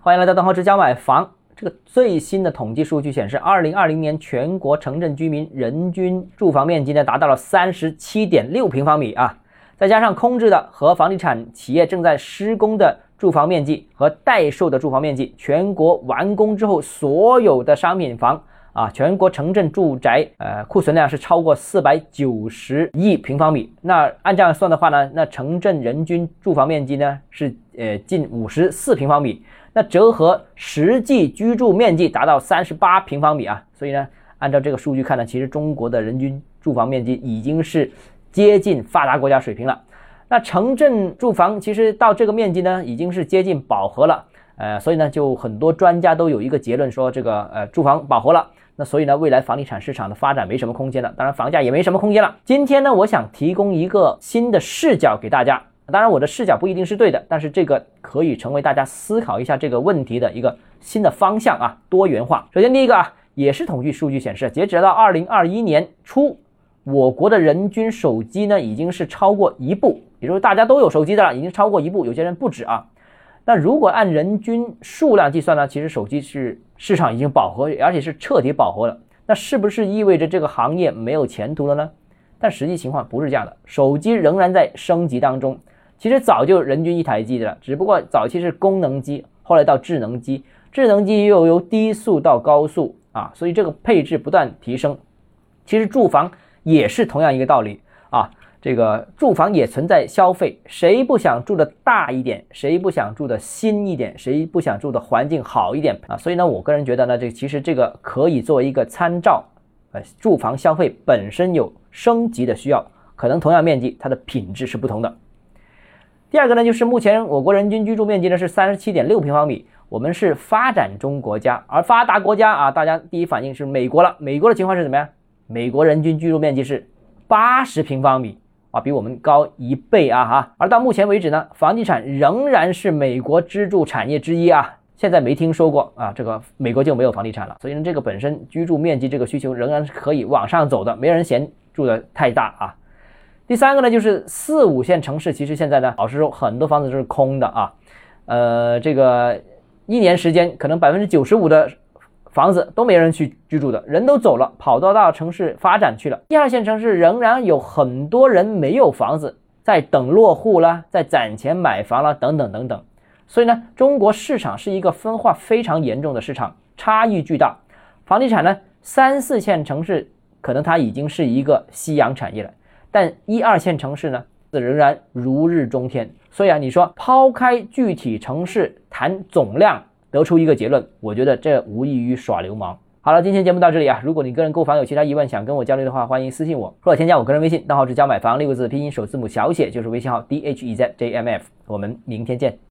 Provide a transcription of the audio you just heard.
欢迎来到邓浩之家买房。这个最新的统计数据显示，二零二零年全国城镇居民人均住房面积呢达到了三十七点六平方米啊，再加上空置的和房地产企业正在施工的住房面积和待售的住房面积，全国完工之后所有的商品房。啊，全国城镇住宅呃库存量是超过四百九十亿平方米。那按这样算的话呢，那城镇人均住房面积呢是呃近五十四平方米。那折合实际居住面积达到三十八平方米啊。所以呢，按照这个数据看呢，其实中国的人均住房面积已经是接近发达国家水平了。那城镇住房其实到这个面积呢，已经是接近饱和了。呃，所以呢，就很多专家都有一个结论说，这个呃住房饱和了。那所以呢，未来房地产市场的发展没什么空间了，当然房价也没什么空间了。今天呢，我想提供一个新的视角给大家，当然我的视角不一定是对的，但是这个可以成为大家思考一下这个问题的一个新的方向啊，多元化。首先第一个啊，也是统计数据显示，截止到二零二一年初，我国的人均手机呢已经是超过一部，也就是大家都有手机的了，已经超过一部，有些人不止啊。那如果按人均数量计算呢？其实手机是市场已经饱和，而且是彻底饱和了。那是不是意味着这个行业没有前途了呢？但实际情况不是这样的，手机仍然在升级当中。其实早就人均一台机的了，只不过早期是功能机，后来到智能机，智能机又由低速到高速啊，所以这个配置不断提升。其实住房也是同样一个道理啊。这个住房也存在消费，谁不想住的大一点？谁不想住的新一点？谁不想住的环境好一点啊？所以呢，我个人觉得呢，这其实这个可以作为一个参照。呃，住房消费本身有升级的需要，可能同样面积，它的品质是不同的。第二个呢，就是目前我国人均居住面积呢是三十七点六平方米，我们是发展中国家，而发达国家啊，大家第一反应是美国了。美国的情况是怎么样？美国人均居住面积是八十平方米。啊，比我们高一倍啊哈！而到目前为止呢，房地产仍然是美国支柱产业之一啊。现在没听说过啊，这个美国就没有房地产了。所以呢，这个本身居住面积这个需求仍然是可以往上走的，没人嫌住的太大啊。第三个呢，就是四五线城市，其实现在呢，老实说，很多房子都是空的啊。呃，这个一年时间，可能百分之九十五的。房子都没人去居住的，人都走了，跑到大城市发展去了。一二线城市仍然有很多人没有房子，在等落户啦，在攒钱买房啦，等等等等。所以呢，中国市场是一个分化非常严重的市场，差异巨大。房地产呢，三四线城市可能它已经是一个夕阳产业了，但一二线城市呢，仍然如日中天。所以啊，你说抛开具体城市谈总量。得出一个结论，我觉得这无异于耍流氓。好了，今天节目到这里啊。如果你个人购房有其他疑问，想跟我交流的话，欢迎私信我或者添加我个人微信，账号是加买房六个字拼音首字母小写，就是微信号 d h e z j m f。我们明天见。